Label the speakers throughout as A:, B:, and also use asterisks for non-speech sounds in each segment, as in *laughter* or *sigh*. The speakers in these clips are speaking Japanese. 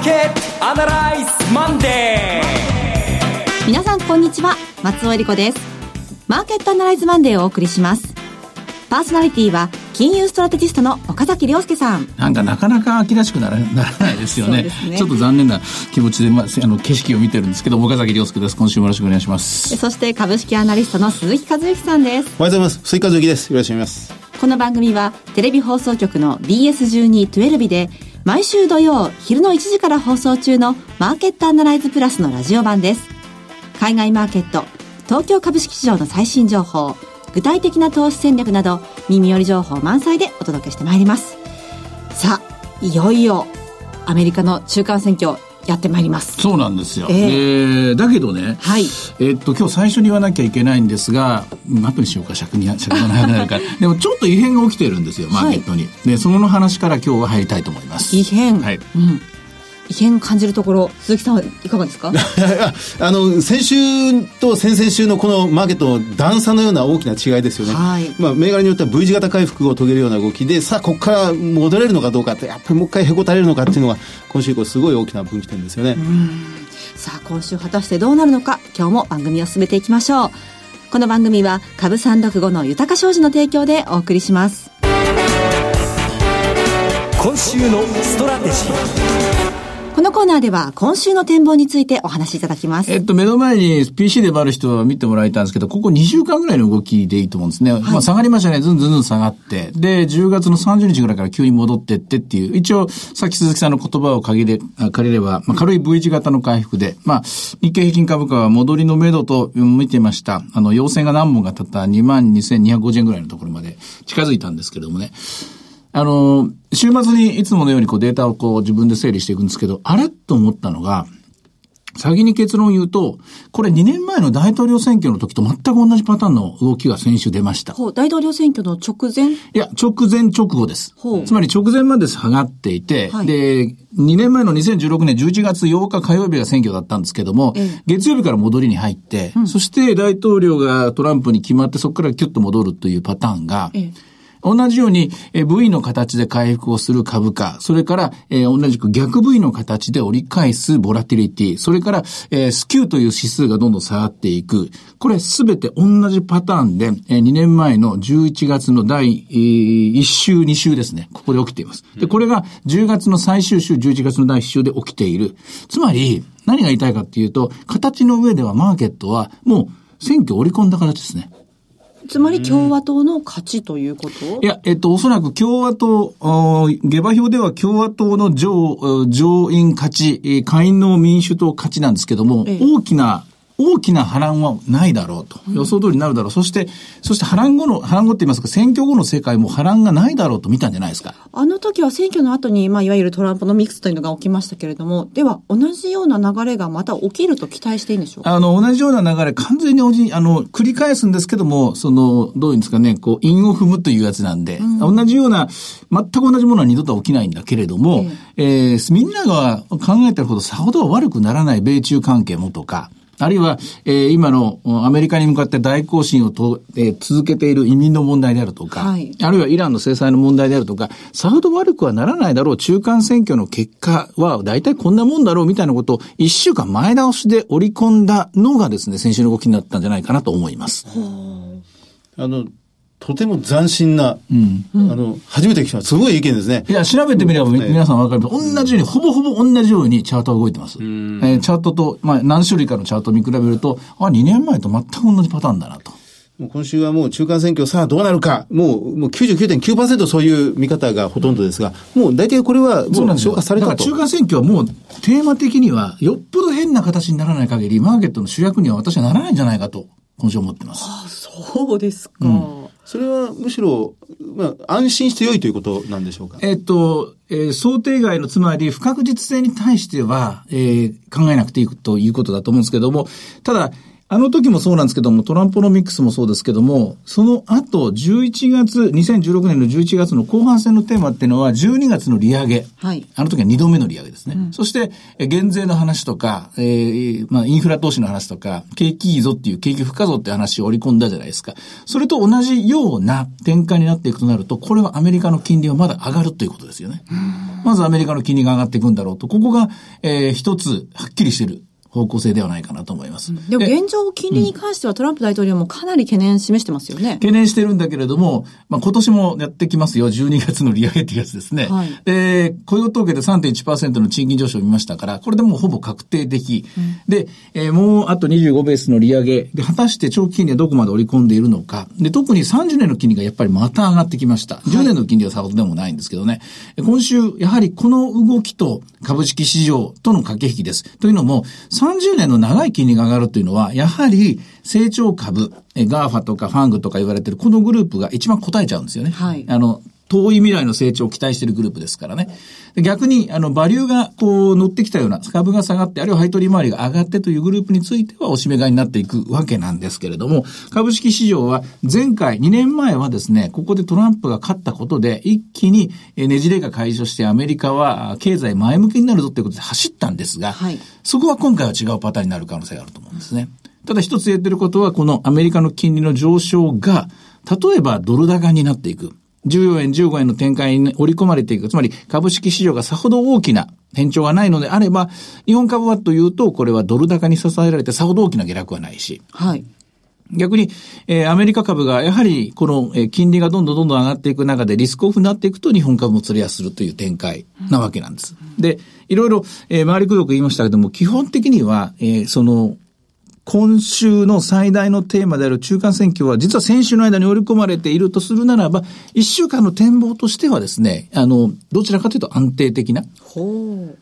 A: ーケットアナライズマンデー。
B: 皆さんこんにちは。松尾英里子です。マーケットアナライズマンデーをお送りします。パーソナリティは金融ストラテジストの岡崎良介さん。
C: なんかなかなか秋らしくならならないですよね。ね、ちょっと残念な気持ちで、まあ、あの景色を見てるんですけど岡崎良介です。今週もよろしくお願いします。
B: そして株式アナリストの鈴木一之さんです。
D: おはようございます。鈴木一之です。よろしくお願いします。
B: この番組はテレビ放送局の BS1212 で毎週土曜昼の1時から放送中のマーケットアナライズプラスのラジオ版です。海外マーケット東京株式市場の最新情報具体的な投資戦略など耳寄り情報満載でお届けしてまいります。さあいよいよアメリカの中間選挙やってまいります。
C: そうなんですよ、えー、え。ー、だけどね、
B: はい、
C: えー、っと今日最初に言わなきゃいけないんですが後にしようか尺に尺が長くなるから。*laughs* でもちょっと異変が起きてるんですよマーケットに、はい、でその話から今日は入りたいと思います。
B: 異変。
C: はい、
B: うん異変感じるところ鈴木さんはいかがですか？*laughs*
D: あの先週と先々週のこのマーケットの段差のような大きな違いですよね、
B: はい、
D: まあ、銘柄によっては V 字型回復を遂げるような動きでさあここから戻れるのかどうかってやっぱりもう一回へこたれるのかっていうのが今週以降すごい大きな分岐点ですよね。
B: さあ今週果たしてどうなるのか今日も番組を進めていきましょう。この番組は株三六五の豊か商事の提供でお送りします。
A: 今週のストラテジー
B: このコーナーでは今週の展望についてお話しいただきます。
C: えっと、目の前に PC でもある人は見てもらいたんですけど、ここ2週間ぐらいの動きでいいと思うんですね。はい、まあ下がりましたね。ずんずんずん下がって。で、10月の30日ぐらいから急に戻ってってっていう、一応、さっき鈴木さんの言葉を借りれ、借りれば、まあ軽い V 字型の回復で、まあ、日経平均株価は戻りの目処と見てました。あの、陽線が何本か経った22,250円ぐらいのところまで近づいたんですけどもね。あの、週末にいつものようにこうデータをこう自分で整理していくんですけど、あれと思ったのが、先に結論を言うと、これ2年前の大統領選挙の時と全く同じパターンの動きが先週出ました。
B: 大統領選挙の直前？
C: いや、直前直後です。つまり直前まで下がっていて、はい、で、2年前の2016年11月8日火曜日が選挙だったんですけども、ええ、月曜日から戻りに入って、うん、そして大統領がトランプに決まってそこからキュッと戻るというパターンが、え同じように、え V の形で回復をする株価、それから、え同じく逆 V の形で折り返すボラティリティ、それから、えスキューという指数がどんどん下がっていく。これすべて同じパターンで、え2年前の11月の第、え1週、2週ですね。ここで起きています。で、これが10月の最終週、11月の第1週で起きている。つまり、何が言いたいかっていうと、形の上ではマーケットはもう選挙を織り込んだ形ですね。
B: つまり共和党の勝ちということ？
C: いや、えっと、おそらく共和党、下馬評では共和党の上、上院勝ち、下院の民主党勝ちなんですけども、ええ、大きな大きな波乱はないだろうと。予想通りになるだろう。そして、そして波乱後の、波乱後って言いますか、選挙後の世界も波乱がないだろうと見たんじゃないですか。
B: あの時は選挙の後に、まあ、いわゆるトランプのミックスというのが起きましたけれども、では、同じような流れがまた起きると期待していいんでしょうか？
C: あの、同じような流れ、完全におじ、あの、繰り返すんですけども、その、どういうんですかね、こう、因を踏むというやつなんで、うん、同じような、全く同じものは二度と起きないんだけれども、えー、えー、みんなが考えてるほどさほど悪くならない米中関係もとか、あるいは、えー、今のアメリカに向かって大行進をと、えー、続けている移民の問題であるとか、はい、あるいはイランの制裁の問題であるとか、さほど悪くはならないだろう、中間選挙の結果は大体こんなもんだろうみたいなことを一週間前倒しで織り込んだのがですね、先週の動きになったんじゃないかなと思います。
D: あの、とても斬新な、うん、あの、初めて聞きま
C: す
D: ごい意見ですね。
C: いや、調べてみれば、皆さんわかると、同じように、ほぼほぼ同じようにチャートが動いてます。えー、チャートと、まあ、何種類かのチャートを見比べると、あ、2年前と全く同じパターンだなと。
D: もう今週はもう中間選挙さあどうなるか、もう、もう99.9%そういう見方がほとんどですが、もう大体これはもう消化された
C: と。中間選挙はもうテーマ的には、よっぽど変な形にならない限り、マーケットの主役には私はならないんじゃないかと、今週思ってます。
B: ああ、そうですか。うん
D: それはむしろ、まあ、安心して良いということなんでしょうか？
C: えっと、えー、想定外の、つまり不確実性に対しては、えー、考えなくていいということだと思うんですけども、ただ、あの時もそうなんですけども、トランポノミックスもそうですけども、その後、11月、2016年の11月の後半戦のテーマっていうのは、12月の利上げ。
B: はい。
C: あの時は2度目の利上げですね。うん、そして、減税の話とか、えー、まあ、インフラ投資の話とか、景気いいぞっていう、景気不可ぞって話を織り込んだじゃないですか。それと同じような展開になっていくとなると、これはアメリカの金利はまだ上がるということですよね。うんまずアメリカの金利が上がっていくんだろうと、ここが、えー、一つはっきりしてる。方向性ではないかなと思います。
B: でも現状、金利に関してはトランプ大統領もかなり懸念示してますよね。
C: 懸念してるんだけれども、まあ今年もやってきますよ。12月の利上げっていうやつですね。はい、で、雇用統計で3.1%の賃金上昇を見ましたから、これでもうほぼ確定的。うん、で、えー、もうあと25ベースの利上げ。で、果たして長期金利はどこまで織り込んでいるのか。で、特に30年の金利がやっぱりまた上がってきました。10年の金利はさほどでもないんですけどね。今週、やはりこの動きと株式市場との駆け引きです。というのも、30年の長長い金利が上がるというのは、やはり成長株、 GAFA とか FANG とか言われてるこのグループが一番応えちゃうんですよね。はい。あの、遠い未来の成長を期待しているグループですからね。逆に、あの、バリューがこう乗ってきたような、株が下がって、あるいは配当利回りが上がってというグループについては、おしめ買いになっていくわけなんですけれども、株式市場は前回、2年前はですね、ここでトランプが勝ったことで、一気にねじれが解消してアメリカは経済前向きになるぞということで走ったんですが、はい、そこは今回は違うパターンになる可能性があると思うんですね。ただ一つ言ってることは、このアメリカの金利の上昇が、例えばドル高になっていく。14円、15円の展開に織り込まれていく。つまり株式市場がさほど大きな変調がないのであれば、日本株はというと、これはドル高に支えられてさほど大きな下落はないし。はい。逆に、えー、アメリカ株がやはりこの、えー、金利がどんどんどんどん上がっていく中でリスクオフになっていくと日本株も釣りやするという展開なわけなんです。うん、で、いろいろ、えー、周りくどく言いましたけども、基本的には、えー、その、今週の最大のテーマである中間選挙は、実は先週の間に織り込まれているとするならば、一週間の展望としてはですね、あの、どちらかというと安定的な。ほう。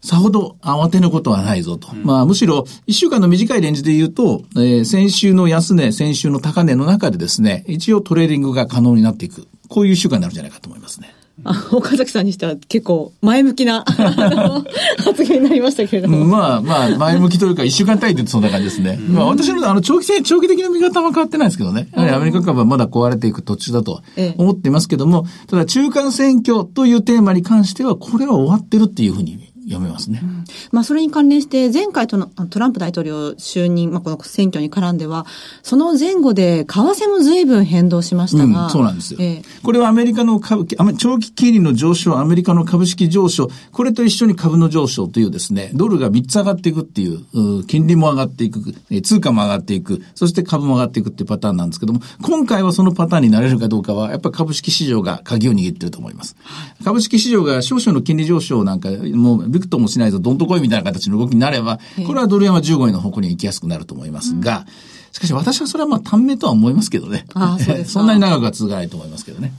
C: さほど慌てぬことはないぞと。うん、まあ、むしろ、一週間の短いレンジで言うと、えー、先週の安値、先週の高値の中でですね、一応トレーディングが可能になっていく。こういう一週間になるんじゃないかと思いますね。
B: あ *laughs* 岡崎さんにしては結構前向きな *laughs* 発言になりましたけれども。
C: まあまあ、前向きというか、一週間単位でそんな感じですね。まあ私のあの長期戦、長期的な見方は変わってないですけどね。やはりアメリカ株はまだ壊れていく途中だと思っていますけども、ただ中間選挙というテーマに関しては、これは終わってるっていうふうに読めますね。うん、
B: まあ、それに関連して、前回とのトランプ大統領就任、まあ、この選挙に絡んでは、その前後で、為替も随分変動しましたが。
C: うん、そうなんですよ。えー、これはアメリカの株、長期金利の上昇、アメリカの株式上昇、これと一緒に株の上昇というですね、ドルが3つ上がっていくっていう、う金利も上がっていく、通貨も上がっていく、そして株も上がっていくっていうパターンなんですけども、今回はそのパターンになれるかどうかは、やっぱり株式市場が鍵を握ってると思います。株式市場が少々の金利上昇なんか、もうビクともしないとどんとこいみたいな形の動きになれば、これはドル円は15円の方向に行きやすくなると思いますが、しかし私はそれはまあ短命とは思いますけどね。あそそんなに長くは続かないと思いますけどね。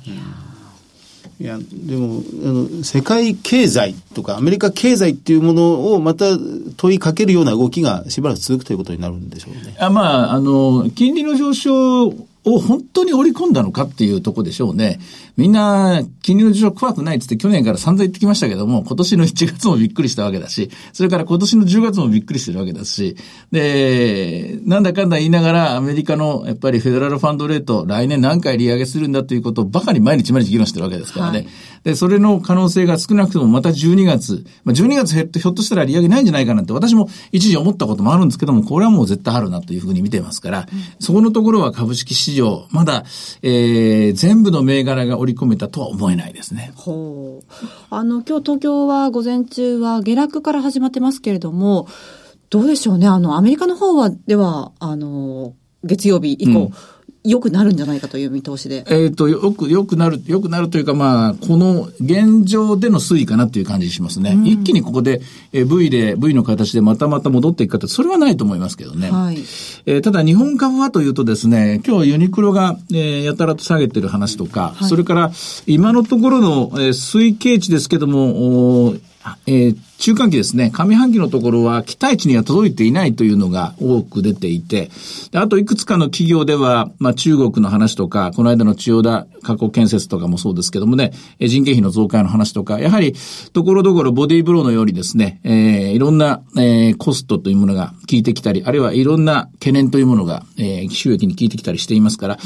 D: いや、でも、あの、世界経済とかアメリカ経済っていうものをまた問いかけるような動きがしばらく続くということになるんでしょうね。
C: あまあ、あの、金利の上昇を本当に織り込んだのかっていうとこでしょうね。みんな、金利の上昇怖くないってって去年から散々言ってきましたけども、今年の1月もびっくりしたわけだし、それから今年の10月もびっくりしてるわけだし、で、なんだかんだ言いながらアメリカのやっぱりフェデラルファンドレート、来年何回利上げするんだということをばかり毎日毎日議論してるわけですからね。はい、で、それの可能性が少なくともまた12月、まあ、12月ひょっとしたら利上げないんじゃないかなって私も一時思ったこともあるんですけども、これはもう絶対あるなというふうに見てますから、うん、そこのところは株式市場、まだ、えー、全部の銘柄が織り込めたとは思えないですね。ほ
B: う。あの、今日東京は午前中は下落から始まってますけれども、どうでしょうね。あの、アメリカの方は、では、あの、月曜日以降、うん良くなるんじゃないかという見通しで。
C: えっ、ー、と、よく、よくなる、よくなるというか、まあ、この現状での推移かなという感じしますね。うん、一気にここで、えー、V で、V の形でまたまた戻っていくかそれはないと思いますけどね。はい。えー、ただ、日本株はというとですね、今日ユニクロが、えー、やたらと下げてる話とか、はい、それから、今のところの、えー、推計値ですけども、おえー、中間期ですね、上半期のところは期待値には届いていないというのが多く出ていて、あといくつかの企業では、まあ中国の話とか、この間の千代田加工建設とかもそうですけどもね、人件費の増加の話とか、やはりところどころボディーブローのようにですね、えー、いろんな、えー、コストというものが効いてきたり、あるいはいろんな懸念というものが、えー、収益に効いてきたりしていますから、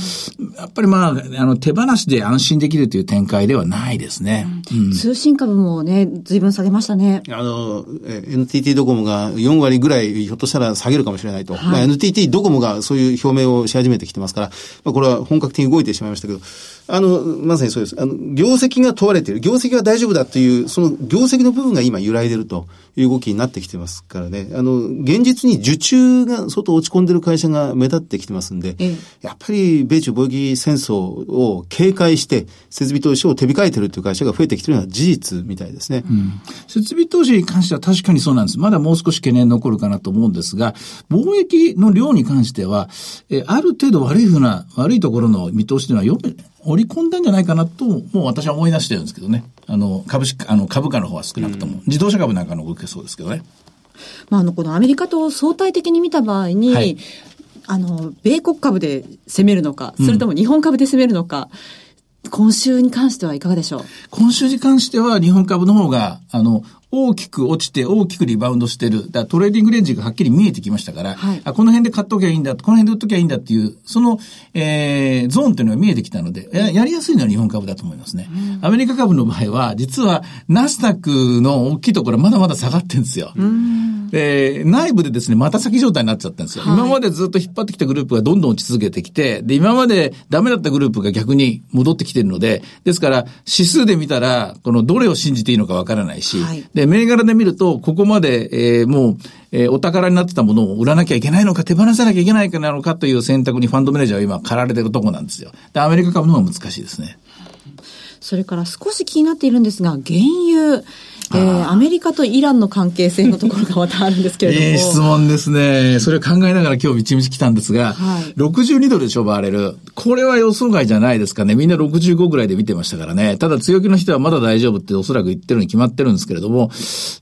C: やっぱりまあ、あの手放しで安心できるという展開ではないですね。
B: うん、通信株もね、随分下げましたね。
D: あの、NTT ドコモが4割ぐらいひょっとしたら下げるかもしれないと。はいまあ、NTT ドコモがそういう表明をし始めてきてますから、まあ、これは本格的に動いてしまいましたけど、あの、まさにそうです。あの、業績が問われている。業績が大丈夫だという、その業績の部分が今揺らいでるという動きになってきてますからね。あの、現実に受注が相当落ち込んでる会社が目立ってきてますんで、ええ、やっぱり米中貿易戦争を警戒して、設備投資を手控えてるという会社が増えてきてるのは事実みたいですね。うん、
C: 設備投資に関しては確かにそうなんです。まだもう少し懸念残るかなと思うんですが、貿易の量に関しては、えある程度悪いふうな、悪いところの見通しというのは読め、織り込んだんじゃないかなと、もう私は思い出してるんですけどね。あの、株式、あの、株価の方は少なくとも。うん、自動車株なんかの動きそうですけどね。
B: まあ、あの、このアメリカと相対的に見た場合に、はい、あの、米国株で攻めるのか、それとも日本株で攻めるのか、うん、今週に関してはいかがでしょう？
C: 今週に関しては日本株の方が、あの、大きく落ちて大きくリバウンドしてる。だトレーディングレンジがはっきり見えてきましたから、はい、あこの辺で買っときゃいいんだ、この辺で売っときゃいいんだっていう、その、えー、ゾーンっていうのが見えてきたので、ややりやすいのは日本株だと思いますね。うん、アメリカ株の場合は、実はナスダックの大きいところまだまだ下がってるんですよ。で、内部でですね、また先状態になっちゃったんですよ。はい、今までずっと引っ張ってきたグループがどんどん落ち続けてきて、で、今までダメだったグループが逆に戻ってきてるので、ですから、指数で見たら、このどれを信じていいのかわからないし、はい、で、銘柄で見ると、ここまで、えー、もう、えー、お宝になってたものを売らなきゃいけないのか、手放さなきゃいけないかなのかという選択にファンドマネージャーは今、駆られてるとこなんですよ。で、アメリカ株の方が難しいですね。
B: それから少し気になっているんですが、原油。えー、アメリカとイランの関係性のところがまたあるんですけれども。
C: いい質問ですね。それを考えながら今日一日来たんですが、はい、62ドルでしょ、バーレル。これは予想外じゃないですかね。みんな65ぐらいで見てましたからね。ただ強気の人はまだ大丈夫っておそらく言ってるに決まってるんですけれども、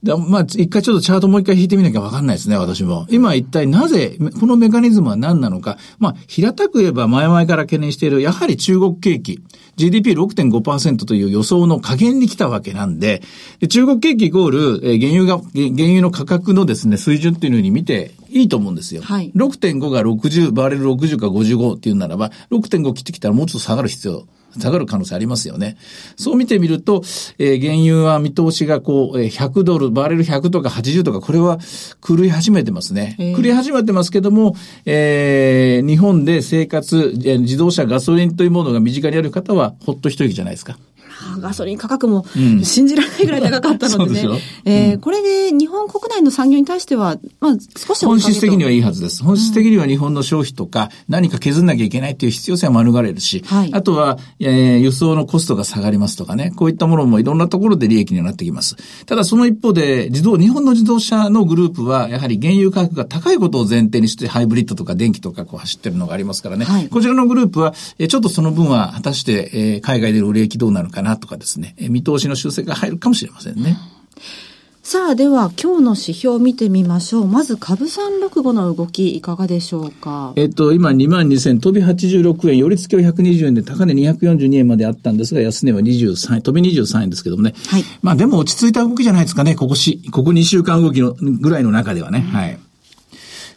C: でまあ、一回ちょっとチャートもう一回引いてみなきゃわかんないですね、私も。今一体なぜ、このメカニズムは何なのか。まあ、平たく言えば前々から懸念している、やはり中国景気。GDP6.5% という予想の加減に来たわけなんで、で中国景気イコール、えー、原油が、原油の価格のですね、水準っていうふうに見ていいと思うんですよ。はい、6.5が60、バーレル60か55っていうならば、6.5切ってきたらもうちょっと下がる必要下がる可能性ありますよね。そう見てみると、えー、原油は見通しがこう、えー、100ドル、バーレル100とか80とか、これは狂い始めてますね。狂い始めてますけども、えー、日本で生活、えー、自動車、ガソリンというものが身近にある方は、ほっと一息じゃないですか。
B: ガソリン価格も信じられないぐらい高かったのでね。うん、えー、これで日本国内の産業に対しては、まあ少し
C: 本質的にはいいはずです。本質的には日本の消費とか何か削んなきゃいけないっていう必要性は免れるし、はい、あとは、えー、輸送のコストが下がりますとかね、こういったものもいろんなところで利益にはなってきます。ただその一方で、自動、日本の自動車のグループは、やはり原油価格が高いことを前提にして、ハイブリッドとか電気とかこう走ってるのがありますからね。はい、こちらのグループは、えー、ちょっとその分は果たして、えー、海外での売り益どうなるかなとかですね、見通しの修正が入るかもしれませんね。
B: さあ、では今日の指標を見てみましょう。まず株365の動きいかがでしょうか？
C: えっと、今2万2000、飛び86円、寄り付きは120円で高値242円まであったんですが、安値は23円、飛び23円ですけどもね。はい。まあでも落ち着いた動きじゃないですかね、ここし、ここ2週間動きのぐらいの中ではね。うん、はい。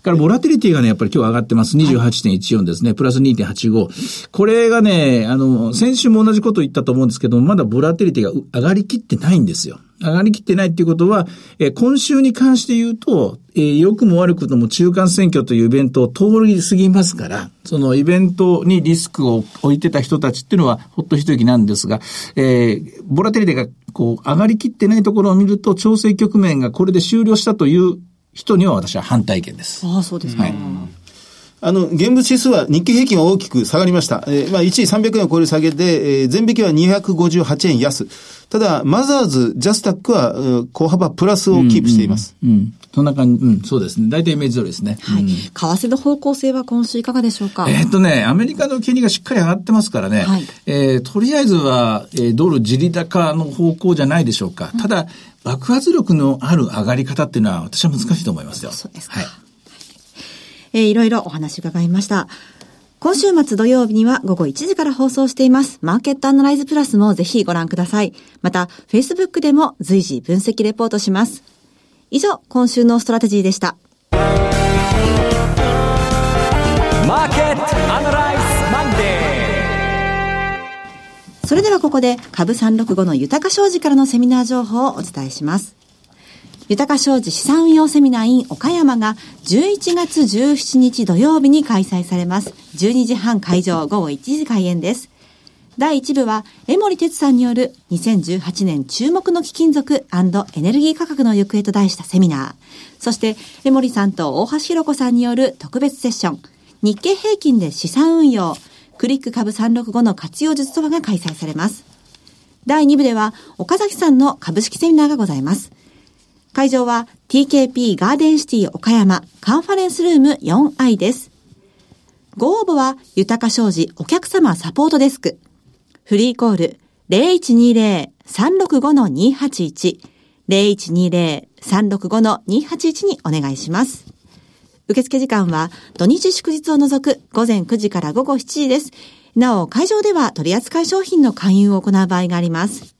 C: から、ボラティリティがね、やっぱり今日上がってます。28.14ですね。プラス2.85。これがね、あの、先週も同じこと言ったと思うんですけども、まだボラティリティが上がりきってないんですよ。上がりきってないっていうことは、えー、今週に関して言うと、えー、良くも悪くとも中間選挙というイベントを通り過ぎますから、そのイベントにリスクを置いてた人たちっていうのはほっと一息なんですが、えー、ボラテリティがこう上がりきってないところを見ると、調整局面がこれで終了したという人には私は反対意見です。
B: ああ、そうですか。はい。
D: あの、現物指数は日経平均は大きく下がりました。えー、まあ、一位300円を超える下げで、えー、全引きは258円安。ただ、マザーズ、ジャスタックは、小幅プラスをキープしています。
C: うん、うんうんそんな感じ、うん、そうですね。大体イメージ通りですね。
B: はい。うん、為替の方向性は今週いかがでしょうか？
C: えー、っとね、アメリカの金利がしっかり上がってますからね。はい。えー、とりあえずは、えー、ドル自利高の方向じゃないでしょうか。ただ、爆発力のある上がり方っていうのは私は難しいと思いますよ。
B: そうですか。はい。えー、いろいろお話伺いました。今週末土曜日には午後1時から放送しています。マーケットアナライズプラスもぜひご覧ください。また、Facebook でも随時分析レポートします。以上、今週のストラテジーでした。それではここで株365の豊か商事からのセミナー情報をお伝えします。豊か商事資産運用セミナー in 岡山が11月17日土曜日に開催されます。12時半会場、午後1時開演です。第1部は、江森哲さんによる2018年注目の貴金属エネルギー価格の行方と題したセミナー。そして、江森さんと大橋弘子さんによる特別セッション。日経平均で資産運用。クリック株365の活用術とはが開催されます。第2部では、岡崎さんの株式セミナーがございます。会場は TKP ガーデンシティ岡山カンファレンスルーム 4i です。ご応募は、豊か商事お客様サポートデスク。フリーコール0120-365-281 0120-365-281にお願いします。受付時間は土日祝日を除く午前9時から午後7時です。なお、会場では取扱い商品の勧誘を行う場合があります。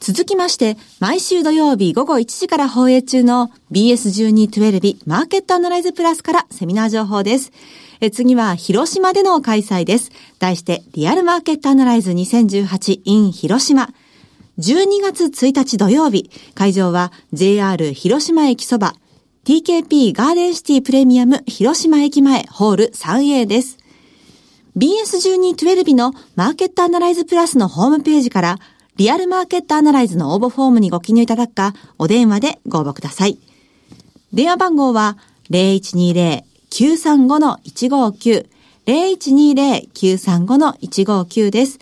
B: 続きまして、毎週土曜日午後1時から放映中の BS1212 マーケットアナライズプラスからセミナー情報です。え次は広島での開催です。題してリアルマーケットアナライズ 2018in 広島。12月1日土曜日、会場は JR 広島駅そば TKP ガーデンシティプレミアム広島駅前ホール 3A です。BS1212 のマーケットアナライズプラスのホームページからリアルマーケットアナライズの応募フォームにご記入いただくか、お電話でご応募ください。電話番号は0120-935-159 0120-935-159です。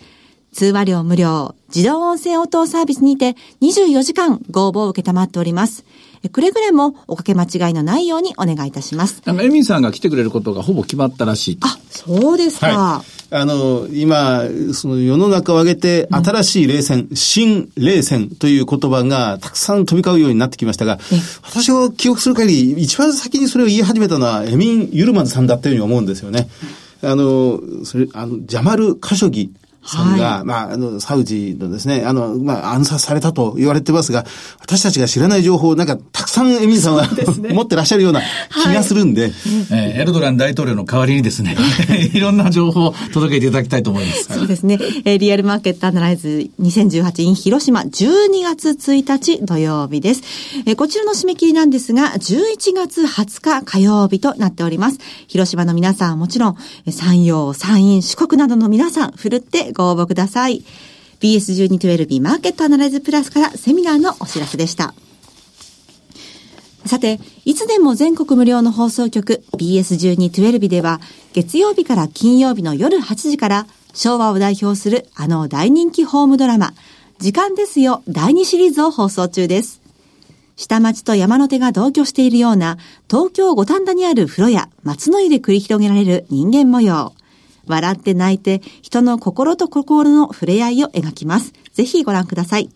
B: 通話料無料、自動音声応答サービスにて24時間ご応募を受けたまっております。くれぐれもおかけ間違いのないようにお願いいたします。
C: なんかエミンさんが来てくれることがほぼ決まったらしい。
B: あ、そうですか。はい
D: あの、今、その世の中を挙げて、新しい冷戦、うん、新冷戦という言葉がたくさん飛び交うようになってきましたが、私が記憶する限り、一番先にそれを言い始めたのは、エミン・ユルマンさんだったように思うんですよね。あの、それ、あの、ジャマル・カショギさんが、はい、まあ、あの、サウジのですね、あの、まあ、暗殺されたと言われてますが、私たちが知らない情報をなんか、たくさんエミリさんは、ね、持ってらっしゃるような気がするんで。はい、
C: えー、エルドラン大統領の代わりにですね、いろんな情報を届けていただきたいと思います。
B: そうですね。えー、リアルマーケットアナライズ 2018in 広島12月1日土曜日です。えー、こちらの締め切りなんですが、11月20日火曜日となっております。広島の皆さんもちろん、山陽、山陰、四国などの皆さん、ふるってご応募ください。BS1212 マーケットアナライズプラスからセミナーのお知らせでした。さて、いつでも全国無料の放送局 BS1212 では月曜日から金曜日の夜8時から昭和を代表するあの大人気ホームドラマ時間ですよ第2シリーズを放送中です。下町と山の手が同居しているような東京五反田にある風呂や松の湯で繰り広げられる人間模様。笑って泣いて人の心と心の触れ合いを描きます。ぜひご覧ください。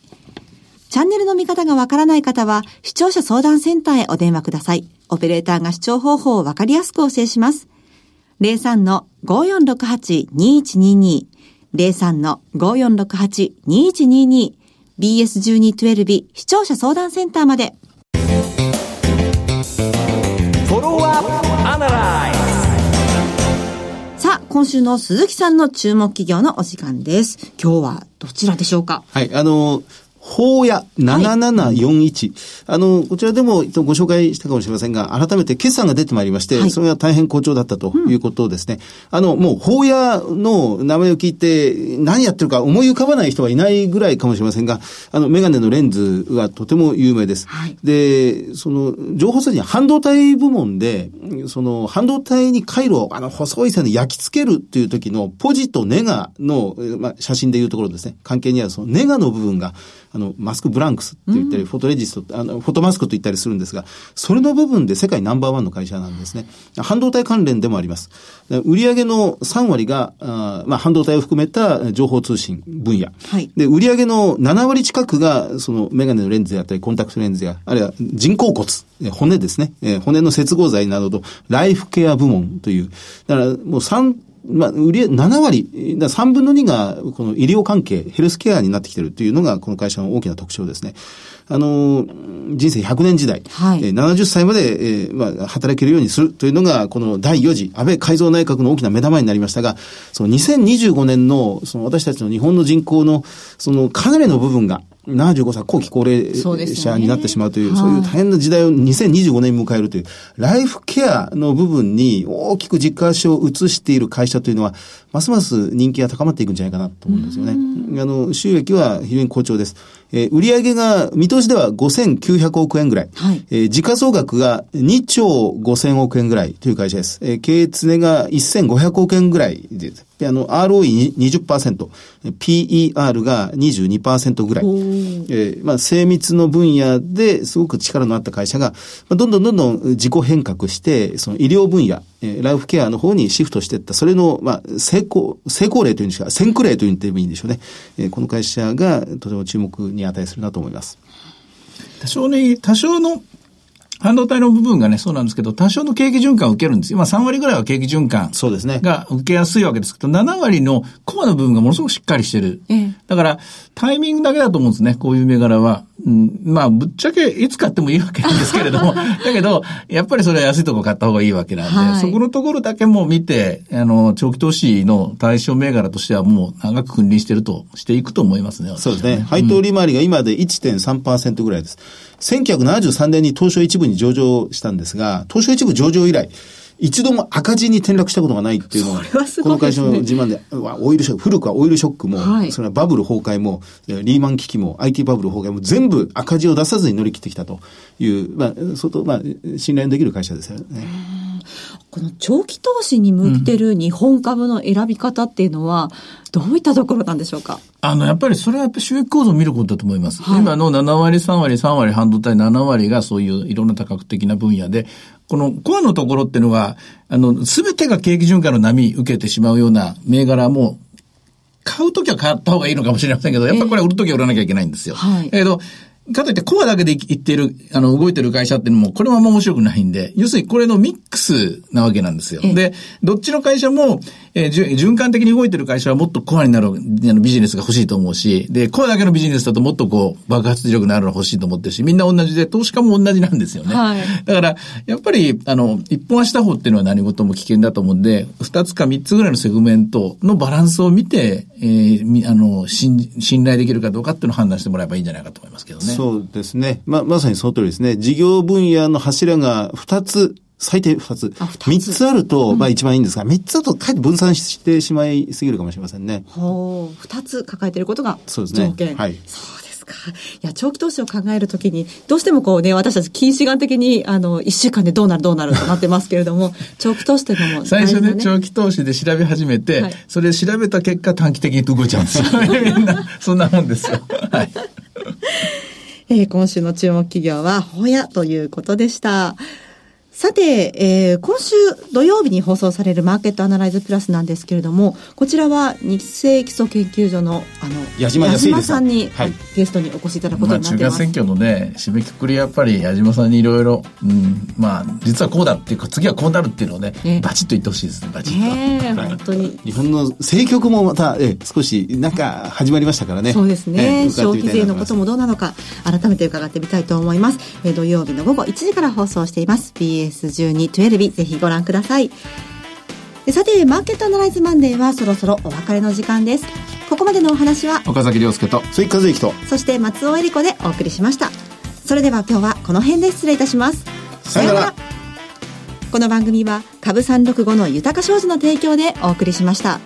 B: チャンネルの見方がわからない方は、視聴者相談センターへお電話ください。オペレーターが視聴方法をわかりやすくお教えします。03-5468-2122 03-5468-2122 BS1212 視聴者相談センターまで。今週の鈴木さんの注目企業のお時間です。今日はどちらでしょうか？
D: はい、あの、法屋7741、はい、あの、こちらでもご紹介したかもしれませんが、改めて決算が出てまいりまして、はい、それが大変好調だったということですね。うん、あの、もう法屋の名前を聞いて、何やってるか思い浮かばない人はいないぐらいかもしれませんが、あの、メガネのレンズはとても有名です。はい、で、その、情報筋に半導体部門で、その、半導体に回路を、あの、細い線で焼き付けるっていう時のポジとネガの、まあ、写真でいうところですね、関係にあるそのネガの部分が、あの、マスクブランクスって言ったり、フォトレジスト、あの、フォトマスクと言ったりするんですが、それの部分で世界ナンバーワンの会社なんですね。半導体関連でもあります。売上の3割が、あまあ、半導体を含めた情報通信分野。はい。で、売上の7割近くが、そのメガネのレンズであったり、コンタクトレンズや、あるいは人工骨、骨ですね。骨の接合剤などと、ライフケア部門という。だから、もう3、まあ、売り7割、3分の2がこの医療関係、ヘルスケアになってきているというのがこの会社の大きな特徴ですね。あの、人生100年時代、はい、70歳まで、えー、まあ、働けるようにするというのが、この第4次安倍改造内閣の大きな目玉になりましたが、その2025年の、その私たちの日本の人口の、そのかなりの部分が、75歳後期高齢者になってしまうという、そう、ね,、いう大変な時代を2025年に迎えるという、ライフケアの部分に大きく軸足を移している会社というのは、ますます人気が高まっていくんじゃないかなと思うんですよね。あの、収益は非常に好調です。えー、売上が、見通しでは5900億円ぐらい。はい、えー、時価総額が2兆5000億円ぐらいという会社です。えー、経営常が1500億円ぐらいです。で、あの、ROE20%、PER が22%ぐらい。えー、まあ、精密の分野ですごく力のあった会社が、まあ、どんどんどんどん自己変革して、その医療分野、えー、ライフケアの方にシフトしていった、それの、まあ、成功、成功例というんですか、先駆例と言ってもいいんでしょうね。えー、この会社がとても注目に値するなと思います。
C: 多少ね、多少の半導体の部分がね、そうなんですけど、多少の景気循環を受けるんですよ。まあ3割ぐらいは景気循環。そうですね。が受けやすいわけですけど、7割のコアの部分がものすごくしっかりしてる。ええ、だから、タイミングだけだと思うんですね、こういう銘柄は。うん、まあ、ぶっちゃけいつ買ってもいいわけなんですけれども、*laughs* だけど、やっぱりそれは安いとこ買った方がいいわけなんで、はい、そこのところだけも見て、あの、長期投資の対象銘柄としてはもう長く君臨してると、していくと思いますね。
D: そうですね。配当利回りが今で1.3%ぐらいです。1973年に東証一部に上場したんですが、東証一部上場以来、一度も赤字に転落したことがないっていうのは、この会社の自慢で、オイルショック、古くはオイルショックも、はい、それはバブル崩壊も、リーマン危機も、IT バブル崩壊も全部赤字を出さずに乗り切ってきたという、まあ、相当、まあ、信頼できる会社ですよね。
B: この長期投資に向いてる日本株の選び方っていうのは、どういったところなんでしょうか？
C: あの、やっぱりそれはやっぱり収益構造を見ることだと思います。はい、今の7割、3割、3割、半導体7割がそういういろんな多角的な分野で、このコアのところっていうのは、あの、すべてが景気循環の波受けてしまうような銘柄も、買うときは買った方がいいのかもしれませんけど、やっぱこれは売るときは売らなきゃいけないんですよ。はい。えど、かといってコアだけで言っている、あの、動いてる会社っていうのも、これはあんま面白くないんで、要するにこれのミックスなわけなんですよ。で、どっちの会社も、えー、循環的に動いてる会社はもっとコアになるあのビジネスが欲しいと思うし、で、コアだけのビジネスだともっとこう、爆発力のあるの欲しいと思ってるし、みんな同じで、投資家も同じなんですよね。はい、だから、やっぱり、あの、一本足打法っていうのは何事も危険だと思うんで、二つか三つぐらいのセグメントのバランスを見て、えー、あの、信頼できるかどうかっていうのを判断してもらえばいいんじゃないかと思いますけどね。
D: そうですね。ま、まさにその通りですね。事業分野の柱が二つ最低二つ。三つあると、まあ一番いいんですが、三、つだとかえって分散してしまいすぎるかもしれませんね。
B: ほう。二つ抱えていることが条件。そうですね。はい。そうですか。いや、長期投資を考えるときに、どうしてもこうね、私たち近視眼的に、あの、一週間でどうなるどうなるとなってますけれども、*laughs* 長期投資というのも、
C: 最初ね、長期投資で調べ始めて、はい、それ調べた結果短期的に動いちゃうんですよ。*laughs* *laughs* みんな、そんなもんですよ。はい。
B: えー、今週の注目企業は、ホヤということでした。さて、えー、今週土曜日に放送されるマーケットアナライズプラスなんですけれども、こちらは日清基礎研究所のあの矢島さんに、はい、ゲストにお越しいただくことになってます。
C: まあ、中間選挙のね、締めくくりやっぱり矢島さんにいろいろ、うん、まあ、実はこうだっていうか、次はこうなるっていうのをね、えー、バチッと言ってほしいですね、バチッと。
B: えー、本当に。
D: 日本の政局もまた、えー、少し、なんか始まりましたからね。
B: そうですね。えー、消費税のこともどうなのか、改めて伺ってみたいと思います。えー、土曜日の午後1時から放送しています。BS BS1212 ぜひご覧ください。さてマーケットアナライズマンデーはそろそろお別れの時間です。ここまでのお話は
C: 岡崎亮介と
D: 鈴木和之と
B: そして松尾恵里子でお送りしました。それでは今日はこの辺で失礼いたします。
D: さよなら。
B: この番組は株365の豊か商事の提供でお送りしました。